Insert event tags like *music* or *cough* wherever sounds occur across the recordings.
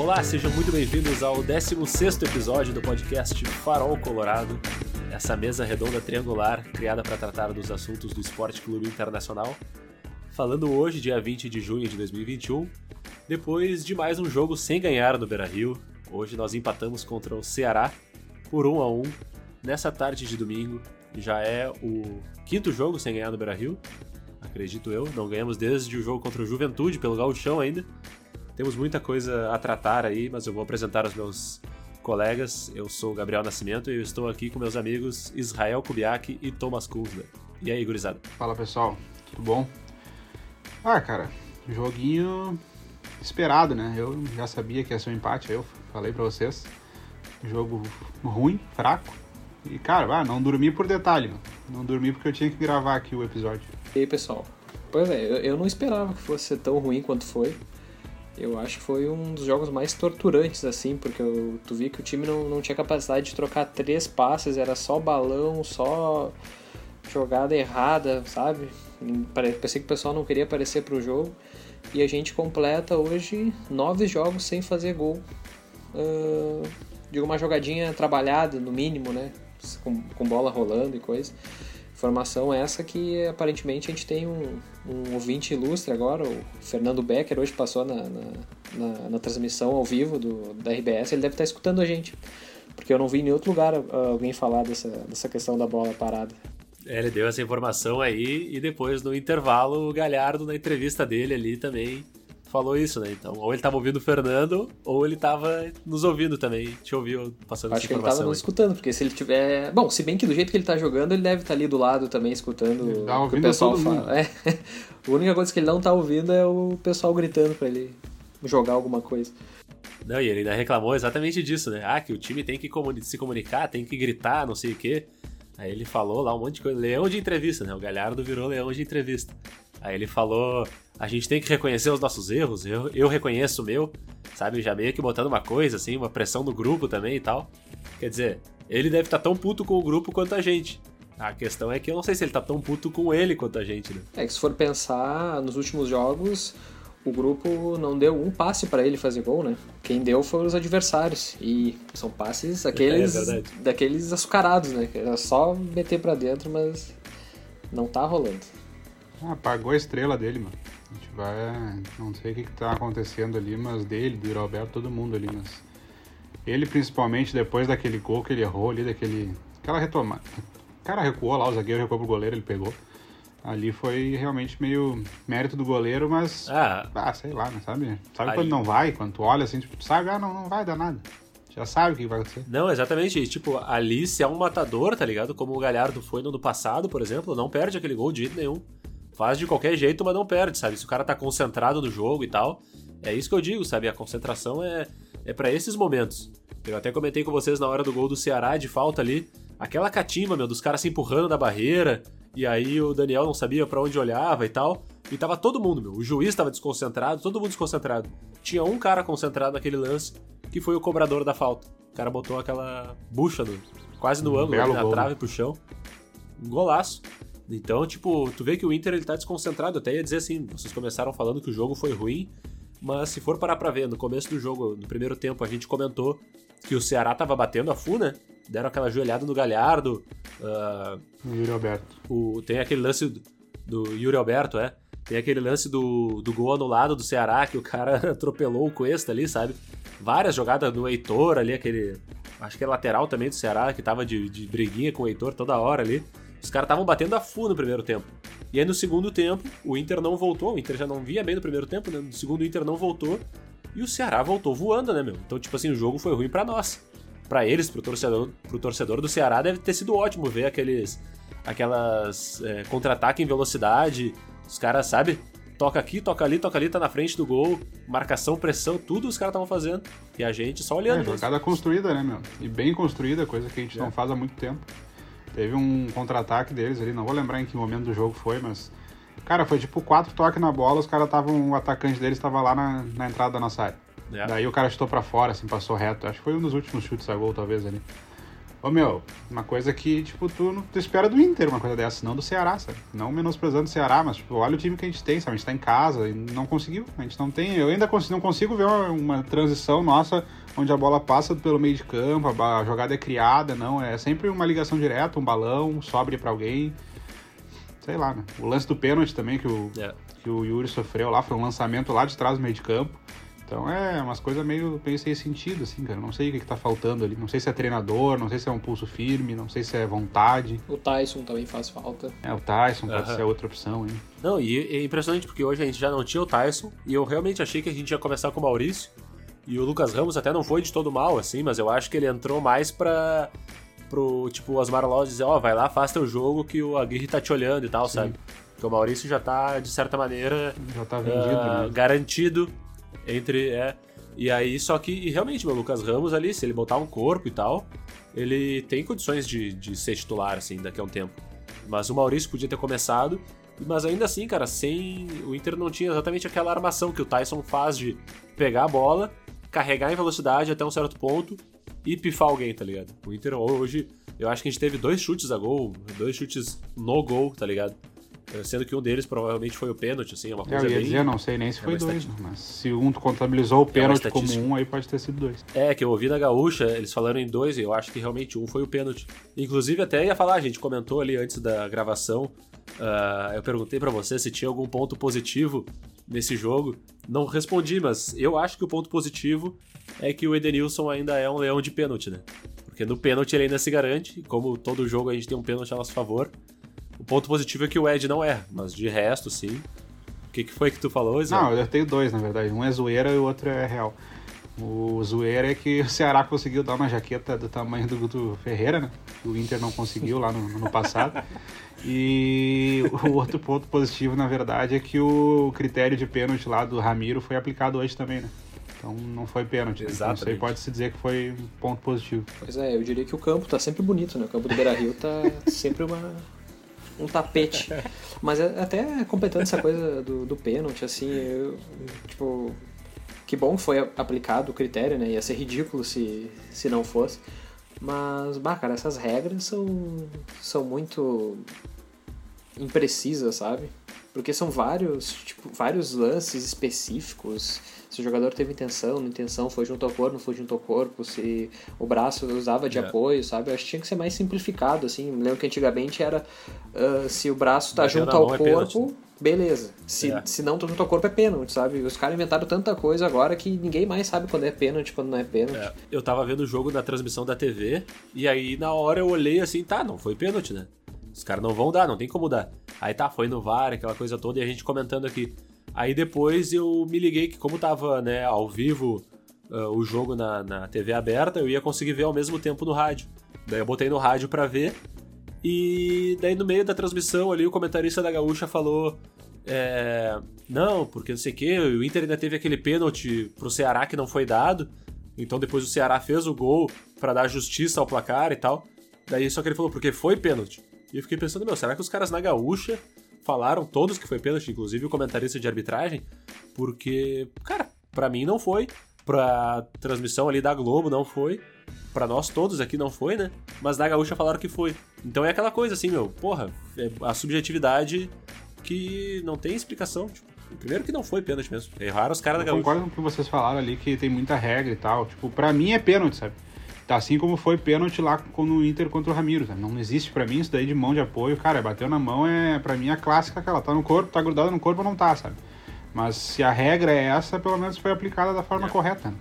Olá, sejam muito bem-vindos ao 16 episódio do podcast Farol Colorado, essa mesa redonda triangular criada para tratar dos assuntos do Esporte Clube Internacional. Falando hoje, dia 20 de junho de 2021, depois de mais um jogo sem ganhar no Beira Rio. Hoje nós empatamos contra o Ceará por 1 a 1 nessa tarde de domingo. Já é o quinto jogo sem ganhar no Beira Rio, acredito eu. Não ganhamos desde o jogo contra o Juventude pelo Gauchão ainda. Temos muita coisa a tratar aí, mas eu vou apresentar os meus colegas. Eu sou o Gabriel Nascimento e eu estou aqui com meus amigos Israel Kubiak e Thomas Kunzler. E aí, gurizada? Fala pessoal, tudo bom? Ah, cara, joguinho esperado, né? Eu já sabia que ia ser um empate, eu falei para vocês. Jogo ruim, fraco. E, cara, ah, não dormi por detalhe, mano. Não dormi porque eu tinha que gravar aqui o episódio. E aí, pessoal? Pois é, eu não esperava que fosse tão ruim quanto foi. Eu acho que foi um dos jogos mais torturantes, assim, porque eu, tu vi que o time não, não tinha capacidade de trocar três passes, era só balão, só jogada errada, sabe? Pensei que o pessoal não queria aparecer pro jogo. E a gente completa hoje nove jogos sem fazer gol. Uh, uma jogadinha trabalhada, no mínimo, né? Com, com bola rolando e coisa. Informação essa que aparentemente a gente tem um, um ouvinte ilustre agora, o Fernando Becker, hoje passou na, na, na, na transmissão ao vivo do, da RBS, ele deve estar escutando a gente, porque eu não vi em nenhum outro lugar alguém falar dessa, dessa questão da bola parada. É, ele deu essa informação aí e depois no intervalo o Galhardo na entrevista dele ali também falou isso, né? Então, ou ele tava ouvindo o Fernando, ou ele tava nos ouvindo também. Te ouviu passando Acho essa informação. Acho que ele tava nos escutando, porque se ele tiver. Bom, se bem que do jeito que ele tá jogando, ele deve estar tá ali do lado também escutando tá o que o pessoal fala. *laughs* É. A única coisa que ele não tá ouvindo é o pessoal gritando pra ele jogar alguma coisa. Não, e ele ainda reclamou exatamente disso, né? Ah, que o time tem que se comunicar, tem que gritar, não sei o quê. Aí ele falou lá um monte de coisa. Leão de entrevista, né? O Galhardo virou leão de entrevista. Aí ele falou: a gente tem que reconhecer os nossos erros, eu, eu reconheço o meu, sabe? Já meio que botando uma coisa, assim, uma pressão no grupo também e tal. Quer dizer, ele deve estar tá tão puto com o grupo quanto a gente. A questão é que eu não sei se ele tá tão puto com ele quanto a gente, né? É que se for pensar nos últimos jogos, o grupo não deu um passe para ele fazer gol, né? Quem deu foram os adversários. E são passes aqueles é, daqueles açucarados, né? Era só meter para dentro, mas não tá rolando. Ah, apagou a estrela dele, mano. A gente vai. Não sei o que, que tá acontecendo ali, mas dele, do Roberto, todo mundo ali, mas. Ele principalmente depois daquele gol que ele errou ali, daquele. Aquela retomada. O cara recuou lá, o zagueiro recuou pro goleiro, ele pegou. Ali foi realmente meio mérito do goleiro, mas. Ah, ah sei lá, né? Sabe? Sabe aí... quando não vai? Quando tu olha assim, tipo, sabe, ah, não, não vai dar nada. Já sabe o que vai acontecer. Não, exatamente. Tipo, ali se é um matador, tá ligado? Como o Galhardo foi no ano passado, por exemplo, não perde aquele gol de jeito nenhum. Faz de qualquer jeito, mas não perde, sabe? Se o cara tá concentrado no jogo e tal. É isso que eu digo, sabe? A concentração é, é para esses momentos. Eu até comentei com vocês na hora do gol do Ceará de falta ali. Aquela catimba, meu, dos caras se empurrando da barreira, e aí o Daniel não sabia para onde olhava e tal. E tava todo mundo, meu. O juiz tava desconcentrado, todo mundo desconcentrado. Tinha um cara concentrado naquele lance, que foi o cobrador da falta. O cara botou aquela bucha no, quase no um ângulo, na gol. trave pro chão. Um golaço. Então, tipo, tu vê que o Inter ele tá desconcentrado. Eu até ia dizer assim, vocês começaram falando que o jogo foi ruim, mas se for parar pra ver, no começo do jogo, no primeiro tempo, a gente comentou que o Ceará tava batendo a FU, né? Deram aquela joelhada no Galhardo. Uh, Yuri Alberto. O, tem aquele lance do, do Yuri Alberto, é. Tem aquele lance do, do gol anulado do Ceará, que o cara *laughs* atropelou o Cuesta ali, sabe? Várias jogadas do Heitor ali, aquele. Acho que é lateral também do Ceará, que tava de, de briguinha com o Heitor toda hora ali. Os caras estavam batendo a fu no primeiro tempo. E aí no segundo tempo, o Inter não voltou. O Inter já não via bem no primeiro tempo, né? No segundo, o Inter não voltou. E o Ceará voltou voando, né, meu? Então, tipo assim, o jogo foi ruim para nós para eles, pro torcedor, pro torcedor do Ceará, deve ter sido ótimo ver aqueles aquelas é, contra-ataque em velocidade. Os caras, sabe? Toca aqui, toca ali, toca ali, tá na frente do gol, marcação, pressão, tudo os caras estavam fazendo. E a gente só olhando. É, jogada construída, né, meu? E bem construída, coisa que a gente é. não faz há muito tempo. Teve um contra-ataque deles ali, não vou lembrar em que momento do jogo foi, mas. Cara, foi tipo quatro toques na bola, os caras estavam. O atacante deles estava lá na, na entrada da nossa área. É. Daí o cara chutou para fora, assim, passou reto. Acho que foi um dos últimos chutes a gol, talvez, ali. Ô meu, uma coisa que, tipo, tu, tu espera do Inter uma coisa dessa, não do Ceará, sabe? Não menosprezando o Ceará, mas, tipo, olha o time que a gente tem, sabe? A gente tá em casa e não conseguiu. A gente não tem. Eu ainda não consigo ver uma, uma, transição nossa onde a bola passa pelo meio de campo, a, a jogada é criada, não. É sempre uma ligação direta, um balão, sobre para alguém. Sei lá, né? O lance do pênalti também que o, yeah. É. que o Yuri sofreu lá, foi um lançamento lá de trás do meio de campo. Então é umas coisas meio, meio sem sentido, assim, cara. Não sei o que, que tá faltando ali. Não sei se é treinador, não sei se é um pulso firme, não sei se é vontade. O Tyson também faz falta. É, o Tyson pode ser outra opção, hein? Não, e é impressionante porque hoje a gente já não tinha o Tyson e eu realmente achei que a gente ia começar com o Maurício. E o Lucas Ramos até não foi de todo mal, assim, mas eu acho que ele entrou mais pra. pro tipo, o Osmar Loz dizer: Ó, oh, vai lá, faz teu jogo que o Aguirre tá te olhando e tal, Sim. sabe? Porque o Maurício já tá, de certa maneira. Já tá vendido, uh, né? Garantido entre. É, e aí, só que, realmente, meu Lucas Ramos ali, se ele botar um corpo e tal, ele tem condições de, de ser titular, assim, daqui a um tempo. Mas o Maurício podia ter começado, mas ainda assim, cara, sem. O Inter não tinha exatamente aquela armação que o Tyson faz de pegar a bola, carregar em velocidade até um certo ponto e pifar alguém, tá ligado? O Inter hoje, eu acho que a gente teve dois chutes a gol, dois chutes no gol, tá ligado? É, sendo que um deles provavelmente foi o pênalti, assim, é uma coisa Eu ia bem... dizer, não sei nem se é foi dois, mas se um contabilizou o pênalti é como um, aí pode ter sido dois. É, que eu ouvi na Gaúcha, eles falaram em dois, e eu acho que realmente um foi o pênalti. Inclusive, até ia falar, a gente comentou ali antes da gravação, uh, eu perguntei para você se tinha algum ponto positivo nesse jogo. Não respondi, mas eu acho que o ponto positivo é que o Edenilson ainda é um leão de pênalti, né? Porque no pênalti ele ainda se garante, como todo jogo a gente tem um pênalti a nosso favor. O ponto positivo é que o Ed não erra, mas de resto, sim. O que, que foi que tu falou, Zé? Não, eu tenho dois, na verdade. Um é zoeira e o outro é real. O zoeira é que o Ceará conseguiu dar uma jaqueta do tamanho do Guto Ferreira, né? O Inter não conseguiu lá no, no passado. E o outro ponto positivo, na verdade, é que o critério de pênalti lá do Ramiro foi aplicado hoje também, né? Então não foi pênalti. Então isso aí pode-se dizer que foi um ponto positivo. Pois é, eu diria que o campo tá sempre bonito, né? O campo do Beira Rio tá sempre uma, um tapete. Mas é, até completando essa coisa do, do pênalti, assim, eu, tipo, que bom que foi aplicado o critério, né? Ia ser ridículo se, se não fosse. Mas, bah, cara, essas regras são, são muito imprecisas, sabe? Porque são vários, tipo, vários lances específicos se o jogador teve intenção, não intenção, foi junto ao corpo, não foi junto ao corpo, se o braço usava de é. apoio, sabe? Eu acho que tinha que ser mais simplificado, assim. Me lembro que antigamente era uh, se o braço tá junto ao é corpo, é beleza. Se, é. se não tá junto ao corpo é pênalti, sabe? Os caras inventaram tanta coisa agora que ninguém mais sabe quando é pênalti, quando não é pênalti. É. Eu tava vendo o jogo na transmissão da TV e aí na hora eu olhei assim, tá, não foi pênalti, né? Os caras não vão dar, não tem como dar. Aí tá, foi no VAR, aquela coisa toda, e a gente comentando aqui. Aí depois eu me liguei que como tava né, ao vivo uh, o jogo na, na TV aberta, eu ia conseguir ver ao mesmo tempo no rádio. Daí eu botei no rádio para ver. E daí no meio da transmissão ali o comentarista da Gaúcha falou é, não, porque não sei o que, o Inter ainda teve aquele pênalti pro Ceará que não foi dado. Então depois o Ceará fez o gol para dar justiça ao placar e tal. Daí só que ele falou, porque foi pênalti. E eu fiquei pensando, meu, será que os caras na Gaúcha falaram todos que foi pênalti, inclusive o comentarista de arbitragem, porque, cara, para mim não foi, pra transmissão ali da Globo não foi, para nós todos aqui não foi, né? Mas na Gaúcha falaram que foi. Então é aquela coisa assim, meu, porra, é a subjetividade que não tem explicação, tipo, Primeiro que não foi pênalti mesmo. Erraram os caras da Gaúcha. concordo com o que vocês falaram ali, que tem muita regra e tal. Tipo, pra mim é pênalti, sabe? Tá assim como foi pênalti lá no Inter contra o Ramiro. Tá? Não existe para mim isso daí de mão de apoio. Cara, bateu na mão é para mim a clássica aquela. Tá no corpo, tá grudada no corpo ou não tá, sabe? Mas se a regra é essa, pelo menos foi aplicada da forma é. correta. Né?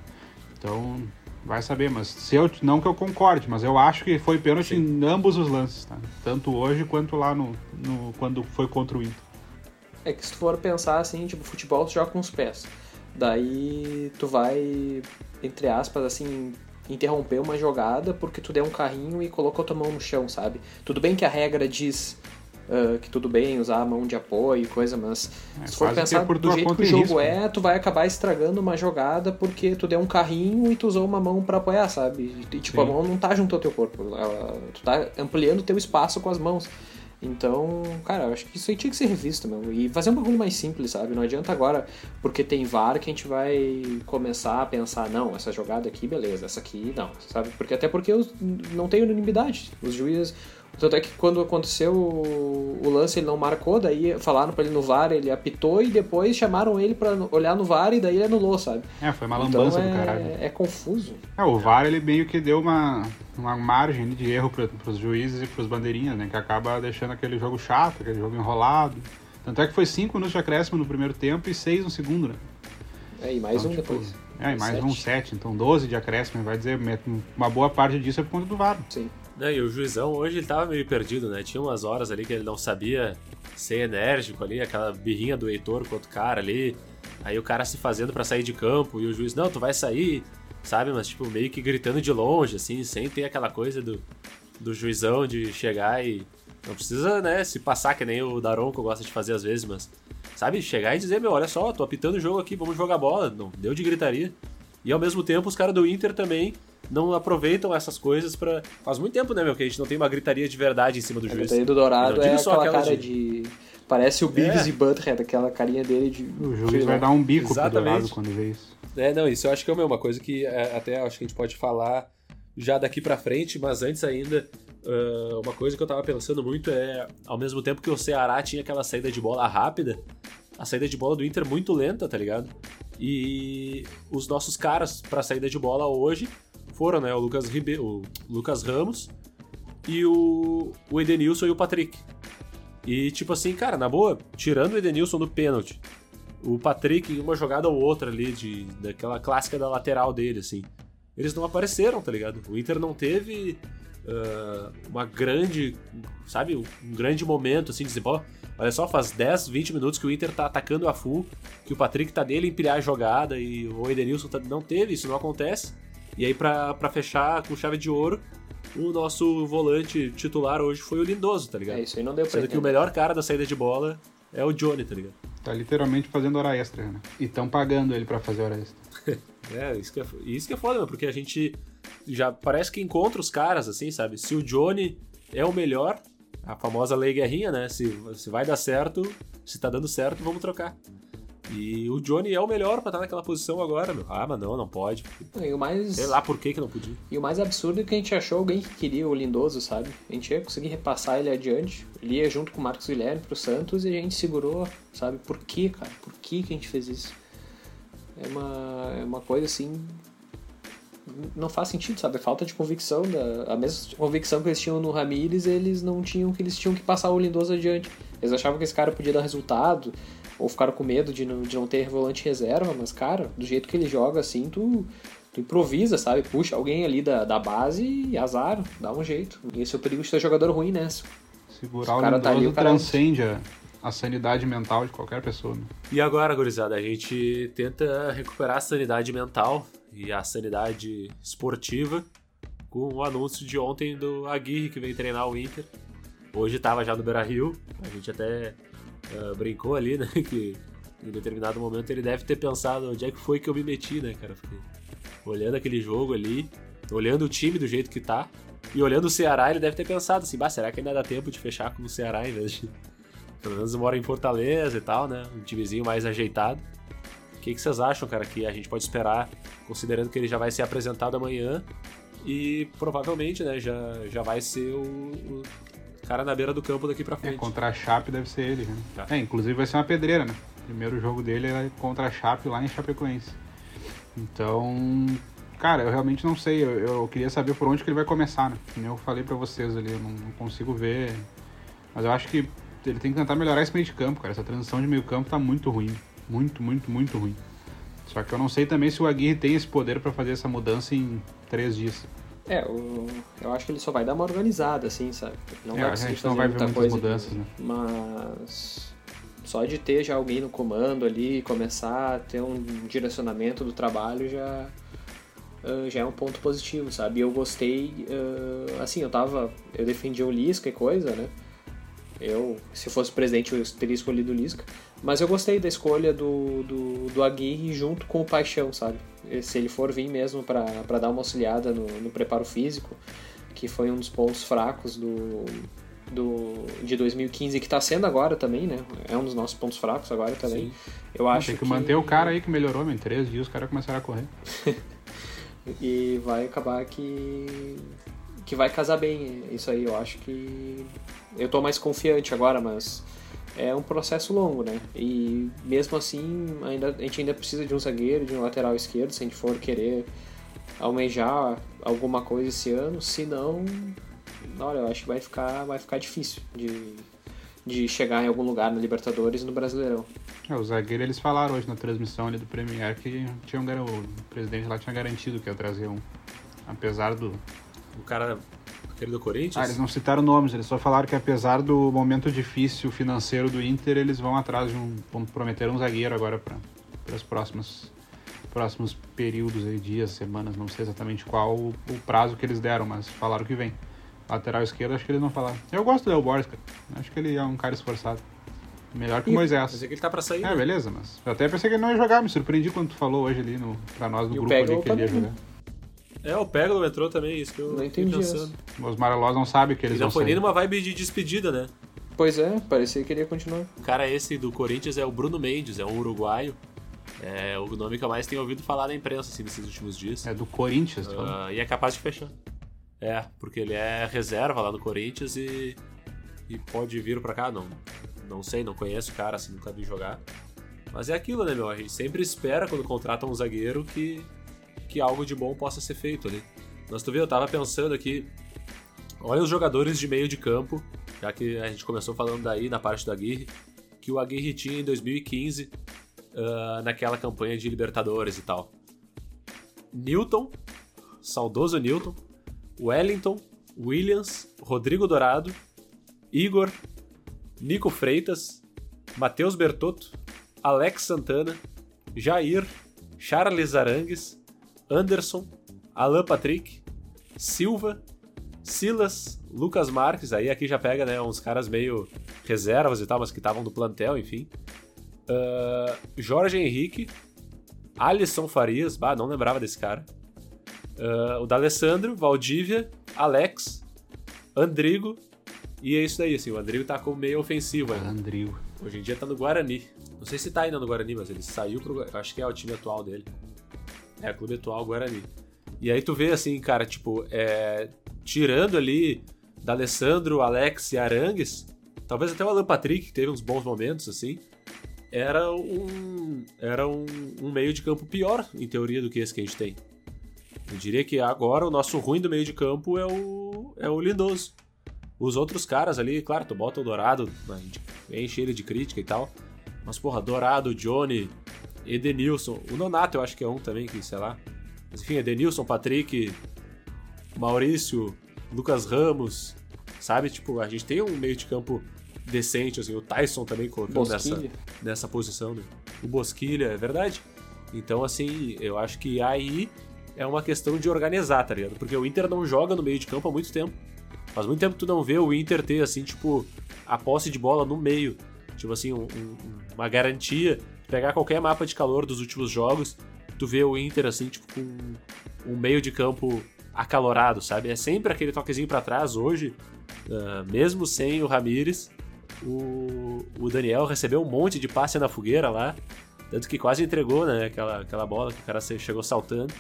Então, vai saber. Mas se eu, não que eu concorde, mas eu acho que foi pênalti Sim. em ambos os lances, tá? Tanto hoje quanto lá no, no, quando foi contra o Inter. É que se tu for pensar assim, tipo, futebol tu joga com os pés. Daí tu vai, entre aspas, assim, interromper uma jogada porque tu deu um carrinho e colocou tua mão no chão, sabe? Tudo bem que a regra diz uh, que tudo bem usar a mão de apoio e coisa, mas é, se for pensar é do jeito que o jogo risco, é, tu vai acabar estragando uma jogada porque tu deu um carrinho e tu usou uma mão para apoiar, sabe? E tipo, Sim. a mão não tá junto ao teu corpo, ela, tu tá ampliando teu espaço com as mãos. Então, cara, eu acho que isso aí tinha que ser revisto, meu. E fazer um bagulho mais simples, sabe? Não adianta agora, porque tem VAR, que a gente vai começar a pensar, não, essa jogada aqui, beleza, essa aqui, não, sabe? Porque até porque eu não tenho unanimidade. Os juízes. Tanto é que quando aconteceu o, lance ele não marcou, daí falaram pra ele no VAR, ele apitou e depois chamaram ele pra olhar no VAR e daí ele anulou, sabe? É, foi uma lambança então, do é, caralho. É confuso. É, o VAR ele meio que deu uma, uma margem de erro para os juízes e para os bandeirinhas, né? Que acaba deixando aquele jogo chato, aquele jogo enrolado. Tanto é que foi 5 minutos de acréscimo no primeiro tempo e 6 no segundo, né? É, e mais Então, um tipo, depois. É, e mais Sete. um 7, então 12 de acréscimo, vai dizer, uma boa parte disso é por conta do VAR. Sim. E o juizão hoje ele tava meio perdido, né? Tinha umas horas ali que ele não sabia ser enérgico ali, aquela birrinha do Heitor com outro cara ali. Aí o cara se fazendo pra sair de campo e o juiz, não, tu vai sair, sabe? Mas tipo, meio que gritando de longe, assim, sem ter aquela coisa do, do juizão de chegar e. Não precisa, né, se passar que nem o Daronco gosta de fazer às vezes, mas. Sabe, chegar e dizer, meu, olha só, tô apitando o jogo aqui, vamos jogar bola. Não, deu de gritaria. E ao mesmo tempo os caras do Inter também não aproveitam essas coisas pra. Faz muito tempo, né, meu, que a gente não tem uma gritaria de verdade em cima do A juiz. gritaria do Dourado é só aquela aquela cara de- de... Parece o Biggs É. e Butthead, aquela carinha dele de... O juiz vai dar um bico pro Exatamente. Dourado quando vê isso. É, não, isso eu acho que é uma coisa que é, até acho que a gente pode falar já daqui pra frente, mas antes ainda, ah, uma coisa que eu tava pensando muito é, ao mesmo tempo que o Ceará tinha aquela saída de bola rápida, a saída de bola do Inter muito lenta, tá ligado? E os nossos caras pra saída de bola hoje foram, né, o Lucas, Ribe... o Lucas Ramos e o, o Edenilson e o Patrick. E tipo assim, cara, na boa, tirando o Edenilson do pênalti, o Patrick em uma jogada ou outra ali, de, daquela clássica da lateral dele, assim. Eles não apareceram, tá ligado? O Inter não teve ah, uma grande, sabe, um grande momento, assim, de dizer, pô, olha só, faz 10, 20 minutos que o Inter tá atacando a full, que o Patrick tá nele empilhar a jogada e o Edenilson tá... não teve, isso não acontece. E aí, pra fechar com chave de ouro, o nosso volante titular hoje foi o Lindoso, tá ligado? É, isso aí não deu pra Sendo que o melhor cara da saída de bola é o Johnny, tá ligado? Tá literalmente fazendo hora extra, né? E estão pagando ele pra fazer hora extra. *laughs* É, isso que é, isso que é foda, porque a gente já parece que encontra os caras, assim, sabe? Se o Johnny é o melhor, a famosa lei guerrinha, né? Se, se vai dar certo, se tá dando certo, vamos trocar. E o Johnny é o melhor pra estar naquela posição agora, meu. Ah, mas não, não pode. E o mais... Sei lá por que que não podia. E o mais absurdo é que a gente achou alguém que queria o Lindoso, sabe? A gente ia conseguir repassar ele adiante. Ele ia junto com o Marcos Guilherme pro Santos e a gente segurou, sabe? Por que, cara? Por que, que a gente fez isso? É uma, é uma coisa assim. Não faz sentido, sabe? Falta de convicção. Da, a mesma convicção que eles tinham no Ramires, eles não tinham que eles tinham que passar o Lindoso adiante. Eles achavam que esse cara podia dar resultado, ou ficaram com medo de não, de não ter volante reserva, mas, cara, do jeito que ele joga assim, tu, tu improvisa, sabe? Puxa alguém ali da, da base e azar, dá um jeito. E esse é o perigo de ter jogador ruim nessa. Segurar O cara tá ali, o cara- transcende a, a sanidade mental de qualquer pessoa. Né? E agora, gurizada, a gente tenta recuperar a sanidade mental e a sanidade esportiva com o anúncio de ontem do Aguirre que veio treinar o Inter. Hoje tava já no Beira Rio, a gente até ah, brincou ali, né? *laughs* Que em determinado momento ele deve ter pensado onde é que foi que eu me meti, né, cara? Fiquei olhando aquele jogo ali, olhando o time do jeito que tá, e olhando o Ceará, ele deve ter pensado assim, bah, será que ainda dá tempo de fechar com o Ceará em vez de. *laughs* Pelo menos mora em Fortaleza e tal, né? Um timezinho mais ajeitado. O que, que vocês acham, cara, que a gente pode esperar, considerando que ele já vai ser apresentado amanhã e provavelmente, né, já, já vai ser o, o cara na beira do campo daqui pra É, frente. contra a Chape deve ser ele. Né? Tá. É, inclusive vai ser uma pedreira, né? O primeiro jogo dele é contra a Chape lá em Chapecoense. Então, cara, eu realmente não sei. Eu, eu queria saber por onde que ele vai começar, né? Como eu falei pra vocês ali, eu não, não consigo ver. Mas eu acho que ele tem que tentar melhorar esse meio de campo, cara. Essa transição de meio campo tá muito ruim. Muito, muito, muito ruim. Só que eu não sei também se o Aguirre tem esse poder pra fazer essa mudança em três dias. É, eu, eu acho que ele só vai dar uma organizada, assim, sabe? Não É, vai a gente não vai ver muita coisa. mudanças, né? Mas só de ter já alguém no comando ali, começar a ter um direcionamento do trabalho já ah, já é um ponto positivo, sabe? Eu gostei, ah, assim, eu tava, eu defendia o Lisca e coisa, né? Eu, se fosse presidente, eu teria escolhido o Lisca. Mas eu gostei da escolha do, do, do Aguirre junto com o Paixão, sabe? E Se ele for vir mesmo para dar uma auxiliada no, no preparo físico, que foi um dos pontos fracos do, do, de 2015, que está sendo agora também, né? É um dos nossos pontos fracos agora também. Sim. Eu acho Tem que, que, manter o cara aí que melhorou, em três dias os caras começaram a correr. *laughs* e vai acabar que que vai casar bem isso aí. Eu acho que eu tô mais confiante agora, mas é um processo longo, né? E mesmo assim, ainda, a gente ainda precisa de um zagueiro, de um lateral esquerdo, se a gente for querer almejar alguma coisa esse ano. Se não, olha, eu acho que vai ficar, vai ficar difícil de, de chegar em algum lugar na Libertadores e no Brasileirão. É, o zagueiro, eles falaram hoje na transmissão ali do Premier que tinha um, o presidente lá tinha garantido que ia trazer um. Apesar do. O cara Aquele do Corinthians? Ah, eles não citaram nomes, eles só falaram que apesar do momento difícil financeiro do Inter, eles vão atrás de um. vão prometer um zagueiro agora para os próximos, próximos períodos, aí, dias, semanas, não sei exatamente qual o, o, prazo que eles deram, mas falaram que vem. Lateral esquerdo, acho que eles não falaram. Eu gosto do El Borges, cara. Acho que ele é um cara esforçado. Melhor que o Moisés. Mas é que ele tá pra sair. É, né? beleza, mas eu até pensei que ele não ia jogar, me surpreendi quando tu falou hoje ali no, pra nós do e grupo ali que ele ia jogar. É, o Peglo entrou também, isso que eu não entendi pensando. Os Maralós não sabem que eles Ele não foi nem numa vibe de despedida, né? Pois é, parecia que ele ia continuar. O cara esse do Corinthians é o Bruno Mendes, é um uruguaio. É o nome que eu mais tenho ouvido falar na imprensa assim, nesses últimos dias. É do Corinthians, uh, E é capaz de fechar. É, porque ele é reserva lá no Corinthians e, e pode vir pra cá. Não, não sei, não conheço o cara, assim, nunca vi jogar. Mas é aquilo, né, meu? A gente sempre espera quando contrata um zagueiro que que algo de bom possa ser feito ali. Mas tu viu, eu tava pensando aqui, olha os jogadores de meio de campo, já que a gente começou falando daí na parte da Aguirre, que o Aguirre tinha em 2015 uh, ah, naquela campanha de Libertadores e tal. Newton, saudoso Newton, Wellington, Williams, Rodrigo Dourado, Igor, Nico Freitas, Matheus Bertotto, Alex Santana, Jair, Charles Arangues, Anderson, Alan Patrick, Silva, Silas, Lucas Marques, aí aqui já pega né, uns caras meio reservas e tal, mas que estavam do plantel, enfim. Uh, Jorge Henrique, Alisson Farias, bah, não lembrava desse cara. Uh, o D'Alessandro, Valdívia, Alex, Andrigo, e é isso daí, assim, o Andrigo tá com meio ofensivo ainda. Andrigo. Hoje em dia tá no Guarani. Não sei se tá ainda no Guarani, mas ele saiu pro. Acho que é o time atual dele. É, Clube Atual Guarani. E aí tu vê assim, cara, tipo, é, tirando ali da Alessandro, Alex e Arangues, talvez até o Alan Patrick, que teve uns bons momentos, assim, era um, era um, um meio de campo pior, em teoria, do que esse que a gente tem. Eu diria que agora o nosso ruim do meio de campo é o, é o Lindoso. Os outros caras ali, claro, tu bota o Dourado, enche ele de crítica e tal. Mas, porra, Dourado, Johnny, Edenilson. O Nonato eu acho que é um também, que sei lá. Mas enfim, Edenilson, Patrick, Maurício, Lucas Ramos, sabe? Tipo, a gente tem um meio de campo decente, assim. O Tyson também colocando nessa, nessa posição. Né? O Bosquilha, é verdade. Então, assim, eu acho que aí é uma questão de organizar, tá ligado? Porque o Inter não joga no meio de campo há muito tempo. Faz muito tempo que tu não vê o Inter ter, assim, tipo, a posse de bola no meio. Tipo assim, um, um, uma garantia pegar qualquer mapa de calor dos últimos jogos, tu vê o Inter assim, tipo, com um meio de campo acalorado, sabe? É sempre aquele toquezinho para trás. Hoje, uh, mesmo sem o Ramires, o, o Daniel recebeu um monte de passe na fogueira lá, tanto que quase entregou, né? Aquela, aquela bola que o cara chegou saltando.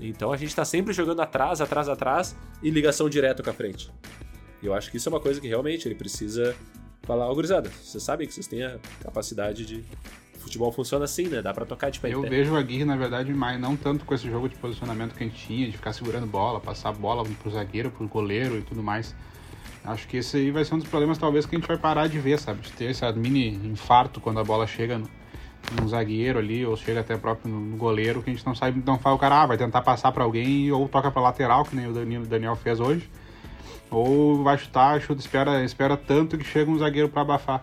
Então a gente tá sempre jogando atrás, atrás, atrás e ligação direto com a frente. E eu acho que isso é uma coisa que realmente ele precisa falar, ó, oh, gurizada, vocês sabem que vocês têm a capacidade de futebol funciona assim, né? Dá pra tocar de pé Eu vejo a Aguirre, na verdade, mais não tanto com esse jogo de posicionamento que a gente tinha, de ficar segurando bola, passar bola pro zagueiro, pro goleiro e tudo mais. Acho que esse aí vai ser um dos problemas, talvez, que a gente vai parar de ver, sabe? De ter esse mini infarto quando a bola chega no, no zagueiro ali, ou chega até próprio no, no, goleiro, que a gente não sabe, não fala o cara, ah, vai tentar passar para alguém, ou toca pra lateral, que nem o Daniel, Daniel fez hoje, ou vai chutar, chuta, espera, espera tanto que chega um zagueiro para abafar.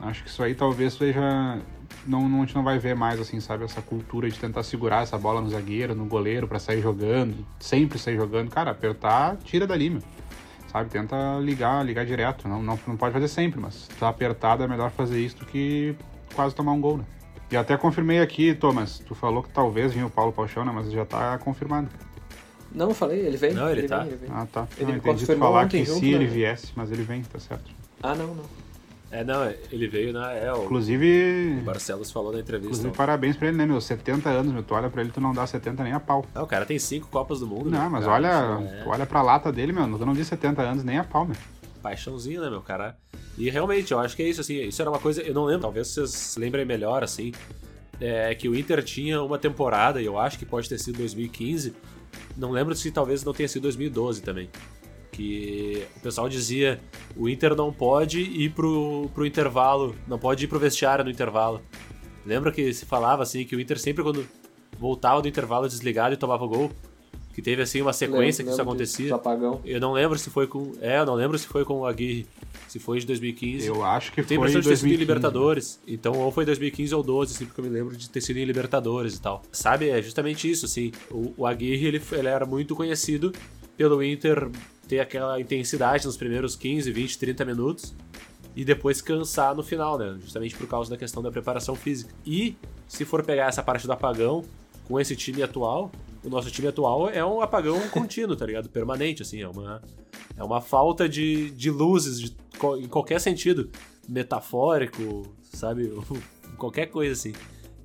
Acho que isso aí talvez seja não, não, a gente não vai ver mais, assim, sabe, essa cultura de tentar segurar essa bola no zagueiro, no goleiro, para sair jogando, sempre sair jogando. Cara, apertar, tira dali, meu. Sabe, tenta ligar, ligar direto. Não, não, não pode fazer sempre, mas se tá apertado é melhor fazer isso do que quase tomar um gol, né? E até confirmei aqui, Thomas, tu falou que talvez vinha o Paulo Paixão, né? Mas já tá confirmado. Não, eu falei, ele vem. Não, ele tá. vem, ele vem. Ah, tá. Ele não, entendi tu falar que junto, se ele né? viesse, mas ele vem, tá certo. Ah, não, não. É, não, ele veio na. É, o Inclusive, Barcelos falou na entrevista. inclusive parabéns pra ele, né, meu? 70 anos, meu. Tu olha pra ele, tu não dá 70 nem a pau. Não, o cara tem cinco Copas do Mundo. Não, meu. mas Cara, olha, é tu olha pra lata dele, meu. Tu não diz 70 anos nem a pau, meu. Paixãozinho, né, meu cara? E realmente, eu acho que é isso, assim. Isso era uma coisa. Eu não lembro, talvez vocês lembrem melhor, assim. É que o Inter tinha uma temporada, e eu acho que pode ter sido 2015. Não lembro se talvez não tenha sido 2012 também. Que o pessoal dizia o Inter não pode ir pro, pro intervalo, não pode ir pro vestiário no intervalo. Lembra que se falava assim que o Inter sempre quando voltava do intervalo desligado e tomava gol, que teve assim uma sequência que isso Lembro disso, acontecia. Eu não lembro se foi com, é, eu não lembro se foi com o Aguirre, se foi de 2015. Eu acho que Tem foi impressão de ter sido em 2015. Libertadores. Então, ou foi 2015 ou 12, assim, porque eu me lembro de ter sido em Libertadores e tal. Sabe, é justamente isso, assim. O, o Aguirre, ele, ele era muito conhecido pelo Inter ter aquela intensidade nos primeiros 15, 20, 30 minutos e depois cansar no final, né? Justamente por causa da questão da preparação física. E, se for pegar essa parte do apagão, com esse time atual, o nosso time atual é um apagão *laughs* contínuo, tá ligado? Permanente, assim, é uma, é uma falta de, de luzes de, em qualquer sentido. Metafórico, sabe? *laughs* qualquer coisa assim.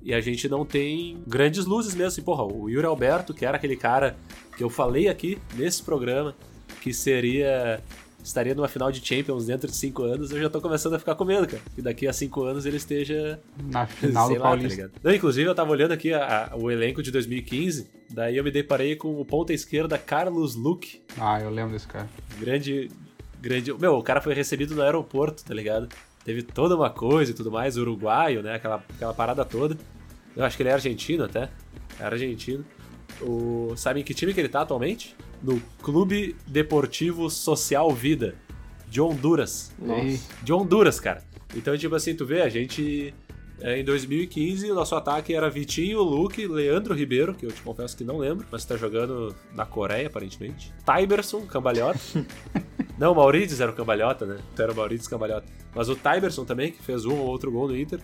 E a gente não tem grandes luzes mesmo. Assim, porra, o Yuri Alberto, que era aquele cara que eu falei aqui nesse programa, que seria. estaria numa final de Champions dentro de cinco anos, eu já tô começando a ficar com medo, cara. Que daqui a cinco anos ele esteja Na final *laughs* do lá, tá Paulista. ligado? Não, inclusive, eu tava olhando aqui a- a- o elenco de 2015, daí eu me deparei com o ponta esquerda Carlos Luque. ah, eu lembro desse cara. Grande. Grande. Meu, o cara foi recebido no aeroporto, tá ligado? Teve toda uma coisa e tudo mais, uruguaio, né? Aquela, aquela parada toda. Eu acho que ele é argentino até. É argentino. O... Sabe em que time que ele tá atualmente? No Clube Deportivo Social Vida, de Honduras Nossa. De Honduras, cara. Então, tipo assim, tu vê, a gente. é, em 2015, o nosso ataque era Vitinho, Luke, Leandro Ribeiro, que eu te confesso que não lembro, mas tá jogando na Coreia, aparentemente. Tyberson, cambalhota. *laughs* não, o Maurides era o cambalhota, né? Tu era o Maurides cambalhota. Mas o Tyberson também, que fez um ou outro gol no Inter.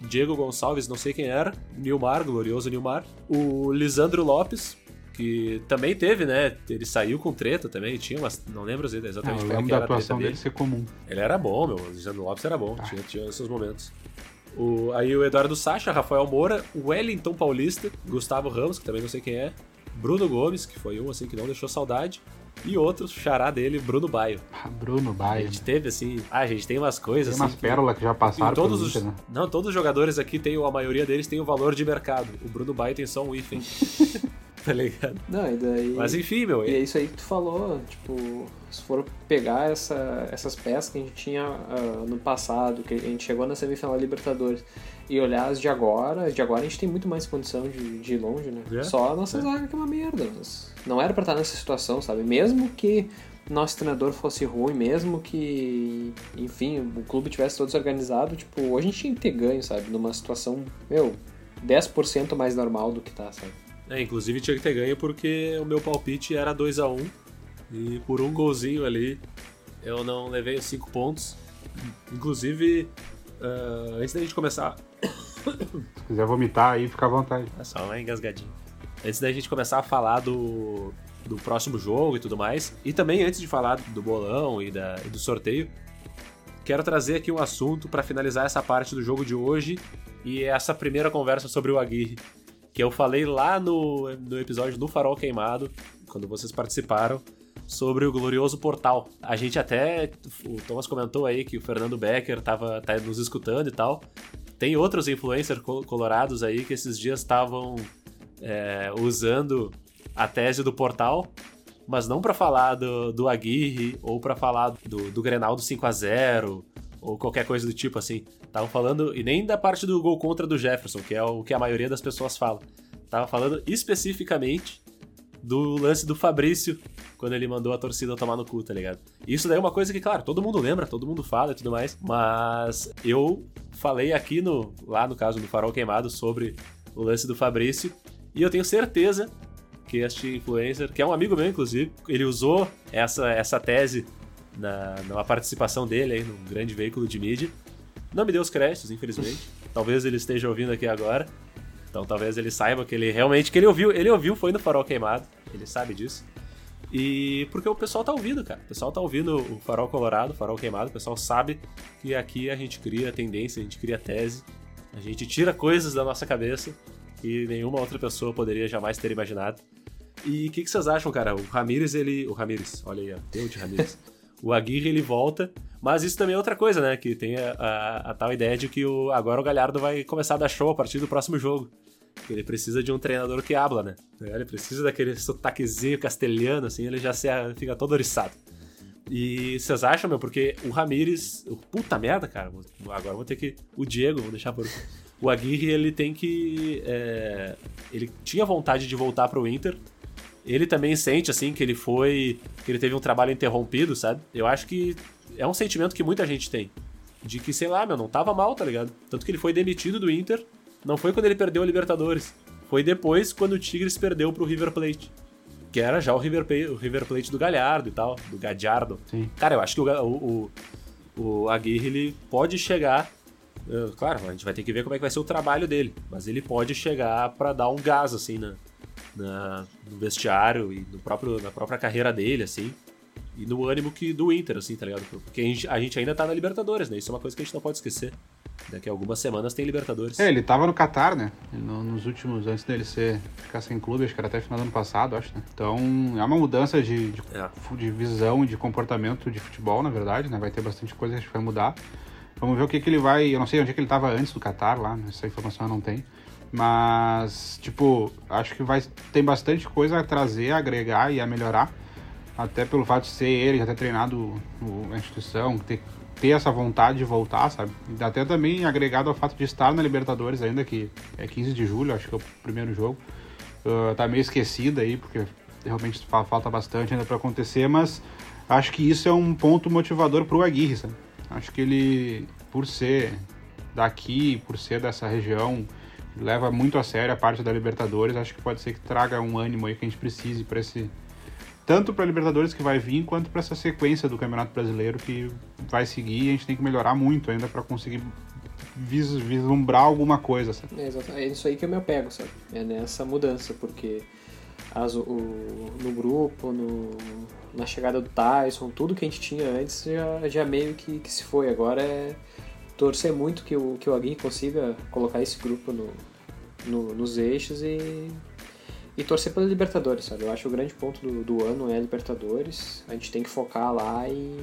Diego Gonçalves, não sei quem era. Nilmar, glorioso Nilmar. O Lisandro Lopes, que também teve, né? Ele saiu com treta também, tinha umas. Não lembro ah, exatamente eu qual é lembro da a atuação dele ser comum. ele era bom, meu. O Lisandro Lopes era bom. Tinha, tinha seus momentos. O, aí o Eduardo Sacha, Rafael Moura, o Wellington Paulista, Gustavo Ramos, que também não sei quem é, Bruno Gomes, que foi um assim que não deixou saudade, e outro xará dele, Bruno Baio. Ah, Bruno A Baia. gente teve assim. Ah, a gente tem umas coisas Tem umas assim. pérolas que já passaram todos os, Inter, né? Não, todos os jogadores aqui tem, a maioria deles tem o valor de mercado. O Bruno Baio tem só um hífen. *laughs* *laughs* tá ligado? Não, e daí. Mas enfim, meu. E é isso aí que tu falou, tipo, se for pegar essa, essas peças que a gente tinha ah, no passado, que a gente chegou na semifinal da Libertadores, e olhar as de agora, as de agora a gente tem muito mais condição de, de ir longe, né? É. Só a nossa É. zaga que é uma merda. Não era pra estar nessa situação, sabe? Mesmo que nosso treinador fosse ruim, mesmo que, enfim, o clube tivesse todo desorganizado, tipo, hoje a gente tinha que ter ganho, sabe? Numa situação, meu, 10% mais normal do que tá, sabe? É, inclusive tinha que ter ganho porque o meu palpite era 2 a 1 E por um golzinho ali eu não levei os 5 pontos. Inclusive, ah, antes da gente começar. *coughs* Se quiser vomitar aí, fica à vontade. É só uma engasgadinha. Antes da gente começar a falar do, do próximo jogo e tudo mais, e também antes de falar do bolão e, da, e do sorteio, quero trazer aqui um assunto para finalizar essa parte do jogo de hoje e essa primeira conversa sobre o Aguirre, que eu falei lá no, no episódio do Farol Queimado, quando vocês participaram, sobre o glorioso portal. A gente até, o Thomas comentou aí que o Fernando Becker tava, tá nos escutando e tal. Tem outros influencers col- colorados aí que esses dias estavam é, usando a tese do portal, mas não pra falar do, do Aguirre ou pra falar do, do Grenal do 5 a 0 ou qualquer coisa do tipo assim. Estavam falando, e nem da parte do gol contra do Jefferson, que é o que a maioria das pessoas fala. Tava falando especificamente do lance do Fabrício, quando ele mandou a torcida tomar no cu, tá ligado? Isso daí é uma coisa que, claro, todo mundo lembra, todo mundo fala e tudo mais, mas eu falei aqui no, lá no caso do Farol Queimado sobre o lance do Fabrício, e eu tenho certeza que este influencer, que é um amigo meu, inclusive, ele usou essa, essa tese na, numa participação dele aí num grande veículo de mídia. Não me deu os créditos, infelizmente. *laughs* Talvez ele esteja ouvindo aqui agora. Então talvez ele saiba que ele realmente que ele ouviu, ele ouviu foi no Farol Queimado. ele sabe disso. E porque o pessoal tá ouvindo, cara. O pessoal tá ouvindo o Farol Colorado, o Farol Queimado. O pessoal sabe que aqui a gente cria tendência, a gente cria tese, a gente tira coisas da nossa cabeça que nenhuma outra pessoa poderia jamais ter imaginado. E o que, que, vocês acham, cara? O Ramires, ele. O Ramires, olha aí, ó. Deu de Ramires. *laughs* o Aguirre, ele volta. Mas isso também é outra coisa, né? Que tem a, a, a, tal ideia de que o, agora o Galhardo vai começar a dar show a partir do próximo jogo. Ele precisa de um treinador que habla, né? Ele precisa daquele sotaquezinho castelhano, assim, ele já se, fica todo oriçado. E vocês acham, meu, porque o Ramires. Puta merda, cara. Agora vou ter que. O Diego, vou deixar por. O Aguirre, ele tem que. É, ele tinha vontade de voltar pro Inter. Ele também sente, assim, que ele foi. que ele teve um trabalho interrompido, sabe? Eu acho que é um sentimento que muita gente tem. De que, sei lá, meu, não tava mal, tá ligado? Tanto que ele foi demitido do Inter não foi quando ele perdeu a Libertadores. Foi depois quando o Tigres perdeu pro River Plate. Que era já o River, Plate, o River Plate do Galhardo e tal, do Gadiardo. Sim. Cara, eu acho que o, o, o, Aguirre ele pode chegar. Uh, claro, a gente vai ter que ver como é que vai ser o trabalho dele. Mas ele pode chegar para dar um gás, assim, na, na, no vestiário e no próprio, na própria carreira dele, assim. E no ânimo que do Inter, assim, tá ligado? Porque a gente, a gente ainda tá na Libertadores, né? Isso é uma coisa que a gente não pode esquecer. Daqui a algumas semanas tem Libertadores. É, ele tava no Qatar, né? No, nos últimos, antes dele ser, ficar sem clube, acho que era até final do ano passado, acho, né? Então é uma mudança de, de, é. de visão e de comportamento de futebol, na verdade, né? Vai ter bastante coisa que vai mudar. Vamos ver o que, que ele vai. Eu não sei onde é que ele tava antes do Qatar lá, né? essa informação eu não tenho. Mas, tipo, acho que vai tem bastante coisa a trazer, a agregar e a melhorar. Até pelo fato de ser ele, já ter treinado a instituição, ter ter essa vontade de voltar, sabe? E até também agregado ao fato de estar na Libertadores ainda, que é 15 de julho, acho que é o primeiro jogo. Uh, tá meio esquecida aí, porque realmente falta bastante ainda para acontecer, mas acho que isso é um ponto motivador pro Aguirre, sabe? Acho que ele, por ser daqui, por ser dessa região, leva muito a sério a parte da Libertadores, acho que pode ser que traga um ânimo aí que a gente precise para esse tanto para a Libertadores que vai vir, quanto para essa sequência do Campeonato Brasileiro que vai seguir. A gente tem que melhorar muito ainda para conseguir vis vislumbrar alguma coisa. Sabe? É, é isso aí que eu me apego, sabe? É nessa mudança, porque as, o, no grupo, no, na chegada do Tyson, tudo que a gente tinha antes já, já meio que, que se foi. Agora é torcer muito que o, que o Agui consiga colocar esse grupo no, no, nos eixos e e torcer pela Libertadores, sabe? Eu acho o grande ponto do, do ano é a Libertadores. A gente tem que focar lá e.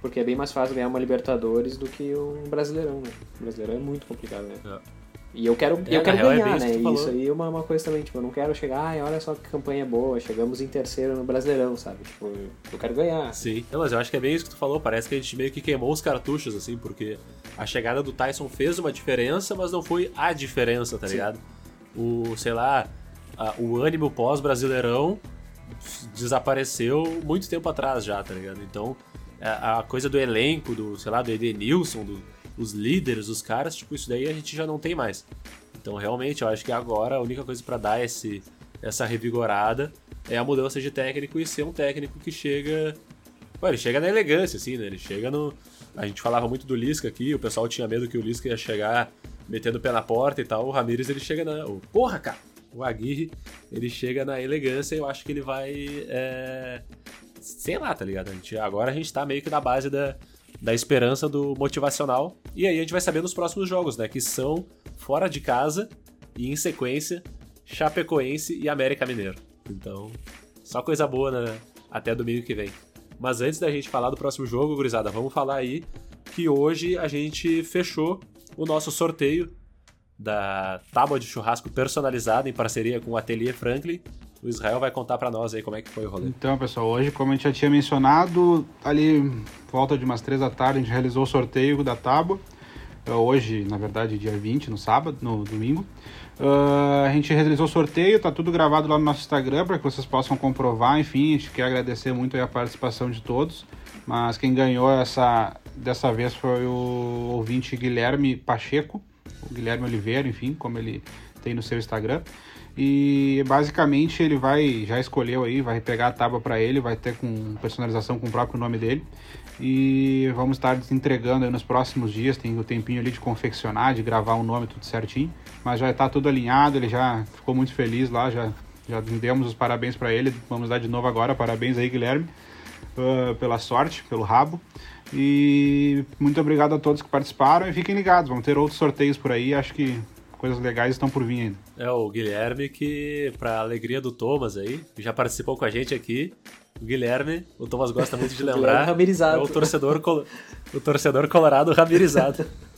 Porque é bem mais fácil ganhar uma Libertadores do que um Brasileirão, né? O Brasileirão é muito complicado, né? É. E eu quero, é, eu quero é ganhar, é né? Isso, isso aí é uma, uma coisa também, tipo, eu não quero chegar, ai, olha só que campanha boa, chegamos em terceiro no Brasileirão, sabe? Tipo, eu quero ganhar. Sim, não, mas eu acho que é bem isso que tu falou, parece que a gente meio que queimou os cartuchos, assim, porque a chegada do Tyson fez uma diferença, mas não foi a diferença, tá ligado? O, sei lá, a, o ânimo pós-brasileirão desapareceu muito tempo atrás já, tá ligado? Então, a, a coisa do elenco, do, sei lá, do Edenilson, do, os líderes, os caras, tipo, isso daí a gente já não tem mais. Então, realmente, eu acho que agora a única coisa para dar esse, essa revigorada é a mudança de técnico e ser um técnico que chega. Pô, ele chega na elegância, assim, né? Ele chega no. A gente falava muito do Lisca aqui, o pessoal tinha medo que o Lisca ia chegar metendo o pé na porta e tal. O Ramires ele chega na. Porra, cara! o Aguirre, ele chega na elegância e eu acho que ele vai. É... Sei lá, tá ligado? A gente, agora a gente tá meio que na base da, da esperança do motivacional. E aí a gente vai saber nos próximos jogos, né? Que são fora de casa e em sequência Chapecoense e América Mineiro. Então, só coisa boa né? até domingo que vem. Mas antes da gente falar do próximo jogo, gurizada, vamos falar aí que hoje a gente fechou o nosso sorteio da tábua de churrasco personalizada em parceria com o Atelier Franklin. O Israel vai contar para nós aí como é que foi o rolê. Então, pessoal, hoje, como a gente já tinha mencionado, ali volta de umas três da tarde, a gente realizou o sorteio da tábua. É, hoje, na verdade, dia 20, no sábado, no domingo. Uh, a gente realizou o sorteio, tá tudo gravado lá no nosso Instagram para que vocês possam comprovar. Enfim, a gente quer agradecer muito a participação de todos. Mas quem ganhou essa dessa vez foi o ouvinte Guilherme Pacheco o Guilherme Oliveira, enfim, como ele tem no seu Instagram. E basicamente ele vai, já escolheu aí, vai pegar a tábua para ele, vai ter com personalização com o próprio nome dele. E vamos estar entregando nos próximos dias, tem o tempinho ali de confeccionar, de gravar o nome tudo certinho. Mas já está tudo alinhado, ele já ficou muito feliz lá, já Já demos os parabéns para ele, vamos dar de novo agora. Parabéns aí, Guilherme, uh, pela sorte, pelo rabo. E muito obrigado a todos que participaram e fiquem ligados, vão ter outros sorteios por aí, acho que coisas legais estão por vir ainda. É o Guilherme que, para alegria do Thomas aí, já participou com a gente aqui. O Guilherme, o Thomas gosta muito de *laughs* lembrar, é o torcedor, o torcedor colorado ramirizado. *laughs*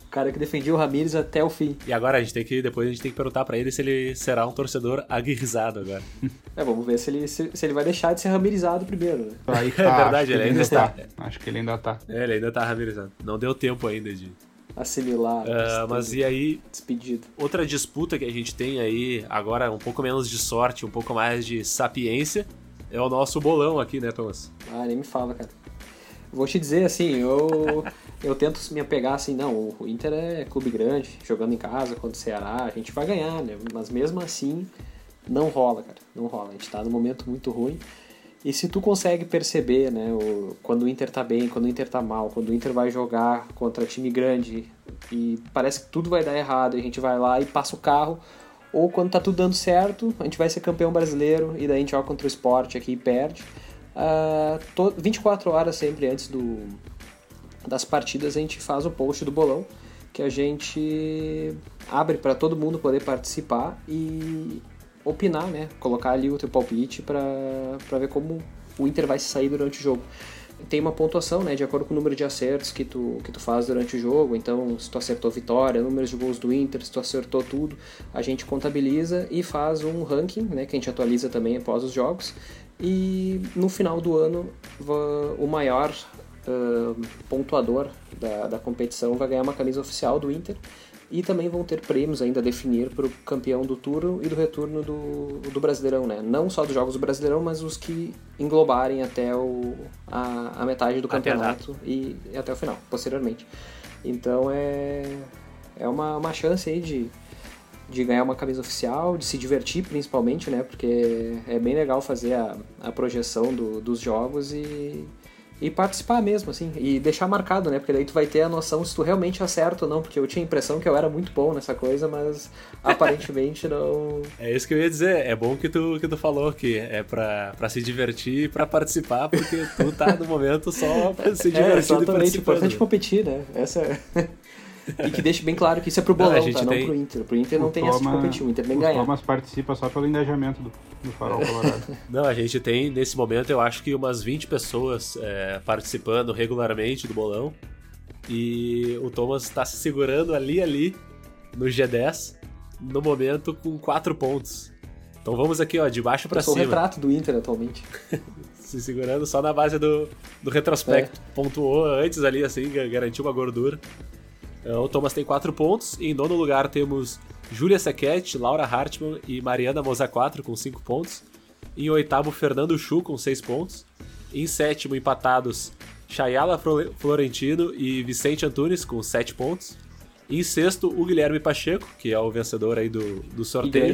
O cara que defendia o Ramires até o fim. E agora a gente tem que depois a gente tem que perguntar para ele se ele será um torcedor aguerrizado agora. *laughs* É, vamos ver se ele, se, se ele vai deixar de ser ramirizado primeiro. Né? Aí tá, é verdade, ele, ele ainda está. está. Acho que ele ainda está. É, ele ainda está ramirizado. Não deu tempo ainda de assimilar. Uh, mas e aí, despedido. Outra disputa que a gente tem aí, agora um pouco menos de sorte, um pouco mais de sapiência, é o nosso bolão aqui, né, Thomas? Ah, nem me fala, cara. Vou te dizer assim, eu *laughs* eu tento me apegar assim, não, o Inter é clube grande, jogando em casa contra o Ceará, a gente vai ganhar, né? Mas mesmo assim, não rola, cara, não rola. A gente tá num momento muito ruim. E se tu consegue perceber, né, o, quando o Inter tá bem, quando o Inter tá mal, quando o Inter vai jogar contra time grande e parece que tudo vai dar errado, e a gente vai lá e passa o carro, ou quando tá tudo dando certo, a gente vai ser campeão brasileiro e daí a gente joga contra o esporte aqui e perde. Uh, to, 24 horas sempre antes do, das partidas a gente faz o post do bolão que a gente abre para todo mundo poder participar e opinar, né? Colocar ali o teu palpite para ver como o Inter vai se sair durante o jogo. Tem uma pontuação, né? De acordo com o número de acertos que tu, que tu faz durante o jogo. Então, se tu acertou vitória, números de gols do Inter, se tu acertou tudo, a gente contabiliza e faz um ranking, né? Que a gente atualiza também após os jogos. E no final do ano, o maior uh, pontuador da, da competição vai ganhar uma camisa oficial do Inter e também vão ter prêmios ainda a definir para o campeão do turno e do retorno do, do Brasileirão, né? Não só dos jogos do Brasileirão, mas os que englobarem até o, a, a metade do campeonato e, e, até o final, posteriormente. Então é, é uma, uma chance aí de, de ganhar uma camisa oficial, de se divertir principalmente, né? Porque é bem legal fazer a, a projeção do, dos jogos e e participar mesmo, assim, e deixar marcado, né? Porque daí tu vai ter a noção se tu realmente acerta ou não, porque eu tinha a impressão que eu era muito bom nessa coisa, mas *laughs* aparentemente não. É isso que eu ia dizer, é bom que tu, que tu falou que é pra, pra se divertir e pra participar, porque tu tá no momento só pra se *laughs* divertir. É, exatamente, o importante é competir, né? Essa é... E que deixe bem claro que isso é pro bolão, não, tá? Tem... Não pro Inter. Pro Inter não o tem Toma, essa de competir, o Inter bem ganhar. O Thomas participa só pelo engajamento do, do Farol Colorado. *laughs* não, a gente tem, nesse momento, eu acho que umas 20 pessoas é, participando regularmente do bolão. E o Thomas está se segurando ali, ali, no G10, no momento com 4 pontos. Então vamos aqui, ó, de baixo para cima. Eu sou o retrato do Inter atualmente. *laughs* se segurando só na base do, do retrospecto. É. Pontuou antes ali, assim, garantiu uma gordura. É, o Thomas tem 4 pontos. Em nono lugar temos Julia Sequete, Laura Hartmann e Mariana Moza 4 com 5 pontos. Em oitavo, Fernando Chu com 6 pontos. Em sétimo, empatados Chayala Florentino e Vicente Antunes com 7 pontos. Em sexto, o Guilherme Pacheco, que é o vencedor aí do, do sorteio.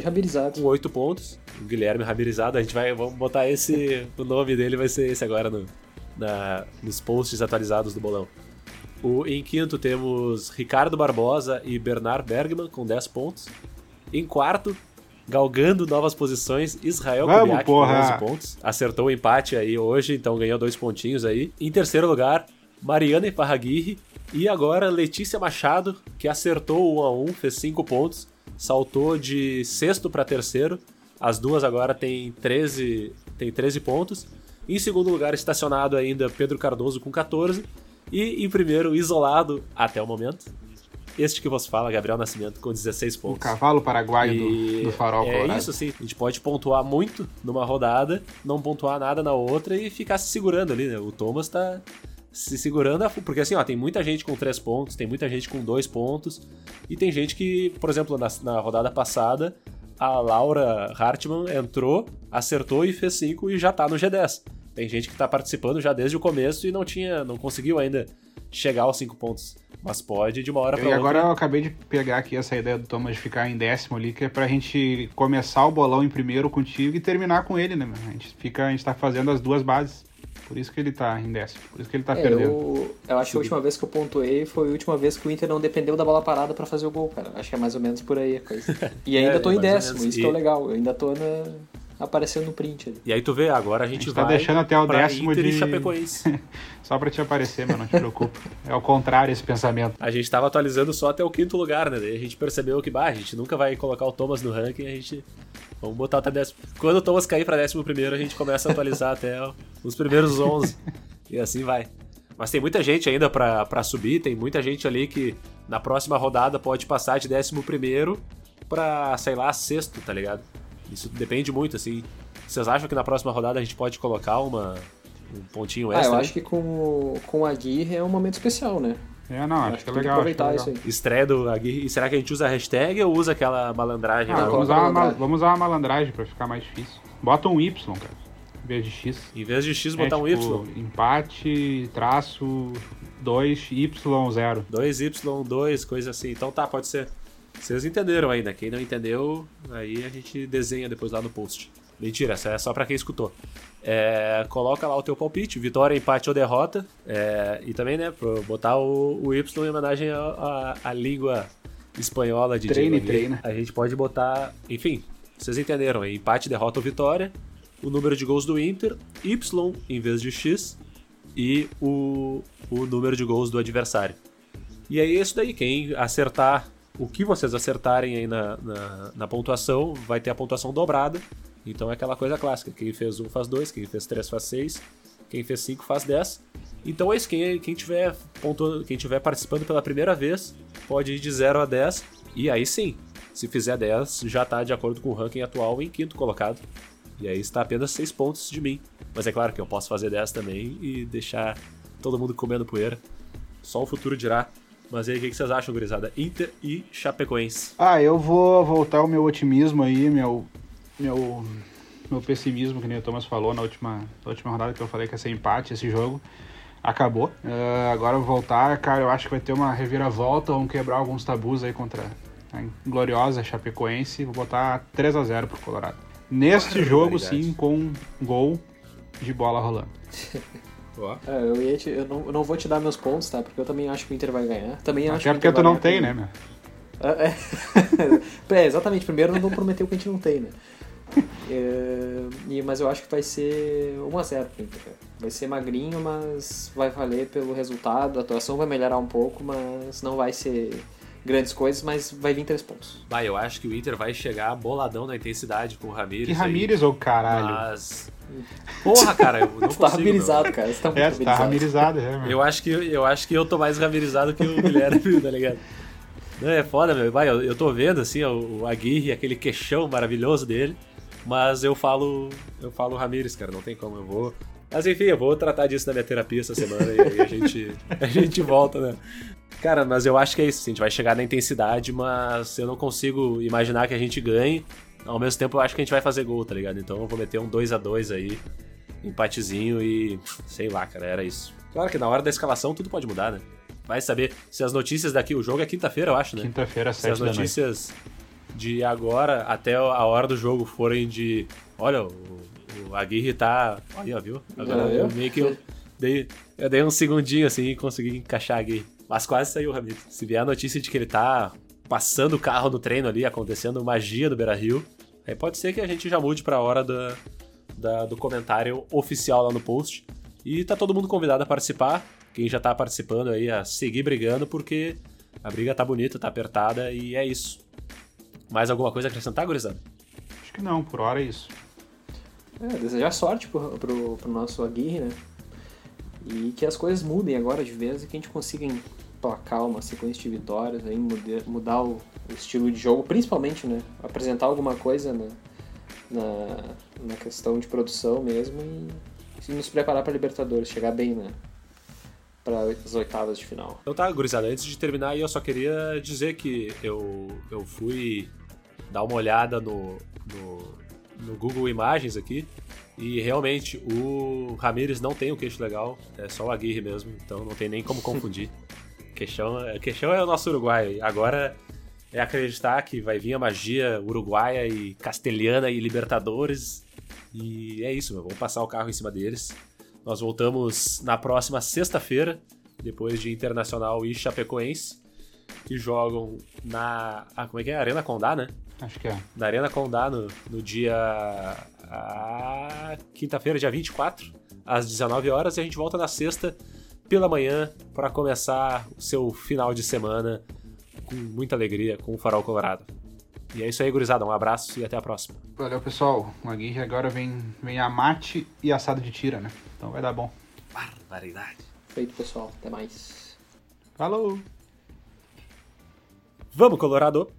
Com 8 pontos. O Guilherme Rabirizado. A gente vai vamos botar esse. *laughs* o nome dele vai ser esse agora no, na, nos posts atualizados do bolão. O, em quinto temos Ricardo Barbosa e Bernard Bergman com 10 pontos. Em quarto, galgando novas posições, Israel Vamos, Kubiak com 11 pontos. Acertou o empate aí hoje, então ganhou dois pontinhos aí. Em terceiro lugar, Mariana Iparraguirre. E agora Letícia Machado, que acertou o 1 a 1 fez 5 pontos. Saltou de sexto para terceiro. As duas agora têm 13, têm 13 pontos. Em segundo lugar, estacionado ainda Pedro Cardoso com 14. E em primeiro, isolado até o momento, este que vos fala, Gabriel Nascimento, com 16 pontos. O cavalo paraguaio do, do, farol é colorado. É isso, sim. A gente pode pontuar muito numa rodada, não pontuar nada na outra e ficar se segurando ali, né? O Thomas tá se segurando, porque assim, ó, tem muita gente com 3 pontos, tem muita gente com 2 pontos, e tem gente que, por exemplo, na, na rodada passada, a Laura Hartmann entrou, acertou e fez 5 e já tá no G10. Tem gente que está participando já desde o começo e não tinha, não conseguiu ainda chegar aos cinco pontos. Mas pode de uma hora para outra. E agora eu acabei de pegar aqui essa ideia do Thomas de ficar em décimo ali, que é pra gente começar o bolão em primeiro contigo e terminar com ele, né? A gente fica, a gente tá fazendo as duas bases. Por isso que ele tá em décimo. Por isso que ele tá É, perdendo. eu, eu acho que a última vez que eu pontuei foi a última vez que o Inter não dependeu da bola parada pra fazer o gol, cara. Acho que é mais ou menos por aí a coisa. E *laughs* ainda É, tô em décimo, isso que é o legal. Eu ainda tô na... aparecendo no print ali. E aí tu vê, agora a gente, A gente tá vai deixando até o décimo Inter e de- Chapecoense. *laughs* Só pra te aparecer, mas não te preocupa. É ao contrário esse pensamento. A gente tava atualizando só até o quinto lugar, né? Daí a gente percebeu que, bah, a gente nunca vai colocar o Thomas no ranking, a gente... Vamos botar até décimo. Quando o Thomas cair pra décimo primeiro, a gente começa a atualizar até os primeiros 11. E assim vai. Mas tem muita gente ainda pra, pra subir, tem muita gente ali que na próxima rodada pode passar de décimo primeiro pra, sei lá, sexto, tá ligado? Isso depende muito, assim. Vocês acham que na próxima rodada a gente pode colocar uma, um pontinho Ah, extra? eu aí? acho que com, com a Aguirre é um momento especial, né? É, não, acho, acho que é legal. acho que é aproveitar legal. isso aí. Estreia do Aguirre. E será que a gente usa a hashtag ou usa aquela malandragem? Ah, vamos, usar uma, malandragem. vamos usar uma malandragem pra ficar mais difícil. Bota um Y, cara. Em vez de X. Em vez de X, É, botar um tipo, Y. Empate, traço, 2, Y, 0. 2Y, 2, coisa assim. Então tá, pode ser. Vocês entenderam ainda. Quem não entendeu, aí a gente desenha depois lá no post. Mentira, essa é só pra quem escutou. É, coloca lá o teu palpite, vitória, empate ou derrota. É, e também, né, botar o, o Y em homenagem à- língua espanhola de Treine, treina. A gente pode botar, enfim, vocês entenderam. Empate, derrota ou vitória. O número de gols do Inter, Y em vez de X. E o, o número de gols do adversário. E aí é isso daí, quem acertar o que vocês acertarem aí na, na, na pontuação, vai ter a pontuação dobrada. Então é aquela coisa clássica, quem fez um faz dois, quem fez três faz seis, quem fez cinco faz dez. Então é isso, quem, quem, tiver pontuando, quem tiver participando pela primeira vez, pode ir de 0 a 10. E aí sim, se fizer 10, já está de acordo com o ranking atual em quinto colocado. E aí está apenas 6 pontos de mim. Mas é claro que eu posso fazer 10 também e deixar todo mundo comendo poeira. Só o futuro dirá. Mas aí, o que vocês acham, gurizada? Inter e Chapecoense. Ah, eu vou voltar o meu otimismo aí, meu, meu, meu pessimismo, que nem o Thomas falou na última, na última rodada que eu falei que ia ser empate esse jogo. Acabou. Ah, agora eu vou voltar, cara, eu acho que vai ter uma reviravolta, vamos quebrar alguns tabus aí contra a gloriosa Chapecoense. Vou botar 3 a 0 pro Colorado. Neste jogo, sim, com gol de bola rolando. *laughs* É, eu, ia te- eu, não, eu não vou te dar meus pontos, tá? Porque eu também acho que o Inter vai ganhar. Também acho Até porque tu vai não tem, né, meu? É, é, *laughs* exatamente. Primeiro não vou prometer o que a gente não tem, né? *laughs* É, e- mas eu acho que vai ser 1x0 pro Inter. cara. Vai ser magrinho, mas vai valer pelo resultado. A atuação vai melhorar um pouco, mas não vai ser grandes coisas, mas vai vir três pontos. Bah, eu acho que o Inter vai chegar boladão na intensidade com o Ramires. Que. Ramires, ô caralho. Mas. Porra, cara, eu *laughs* não tá consigo. ramirizado, meu. cara. Você tá muito É, tu tá ramirizado. ramirizado, é. Eu acho, que, eu acho que eu tô mais ramirizado que o Guilherme, *laughs* tá ligado? Não, é foda, meu. Vai, eu, eu tô vendo, assim, ó, o Aguirre, aquele queixão maravilhoso dele. Mas eu falo. Eu falo Ramires, cara, não tem como, eu vou. Mas enfim, eu vou tratar disso na minha terapia essa semana e aí a gente, *laughs* a gente volta, né? Cara, mas eu acho que é isso. assim, A gente vai chegar na intensidade, mas eu não consigo imaginar que a gente ganhe. Ao mesmo tempo, eu acho que a gente vai fazer gol, tá ligado? Então eu vou meter um 2 a 2 aí, empatezinho e. sei lá, cara, era isso. Claro que na hora da escalação tudo pode mudar, né? Vai saber se as notícias daqui. O jogo é quinta-feira, eu acho, né? Quinta-feira, Se as sete da noite. notícias de agora até a hora do jogo forem de. Olha, o, o Aguirre tá. Aí, ó, viu? Agora eu eu? meio que eu dei, eu dei um segundinho assim e consegui encaixar a Aguirre. Mas quase saiu, Ramiro. Se vier a notícia de que ele tá passando o carro no treino ali, acontecendo magia no Beira Rio, aí pode ser que a gente já mude pra hora da, da- do comentário oficial lá no post. E tá todo mundo convidado a participar. Quem já tá participando aí a seguir brigando, porque a briga tá bonita, tá apertada e é isso. Mais alguma coisa a acrescentar, gurizada? Acho que não, por hora é isso. É, desejar sorte pro, pro, pro nosso Aguirre, né? E que as coisas mudem agora de vez e que a gente consiga emplacar uma sequência de vitórias, aí, mudar, mudar o, o estilo de jogo, principalmente, né? Apresentar alguma coisa na, na, na questão de produção mesmo e nos preparar para Libertadores, chegar bem né? para as oitavas de final. Então tá, gurizada, antes de terminar aí, eu só queria dizer que eu, eu fui dar uma olhada no, no, no Google Imagens aqui e realmente o Ramires não tem o queixo legal, é só o Aguirre mesmo, então não tem nem como confundir. *laughs* queixão, queixão é o nosso Uruguai. Agora é acreditar que vai vir a magia uruguaia e castelhana e Libertadores. E é isso, meu. Vamos passar o carro em cima deles. Nós voltamos na próxima sexta-feira, depois de Internacional e Chapecoense, que jogam na. Ah, como é que é? Arena Condá, né? Acho que é. Na Arena Condá no, no dia. ah, Quinta-feira, dia 24, às 19 horas, e a gente volta na sexta pela manhã para começar o seu final de semana com muita alegria com o Farol Colorado. E é isso aí, gurizada. Um abraço e até a próxima. Valeu, pessoal. O Aguirre agora vem, vem a mate e assado de tira, né? Então vai dar bom. Barbaridade. Feito, pessoal. Até mais. Falou! Vamos, Colorado!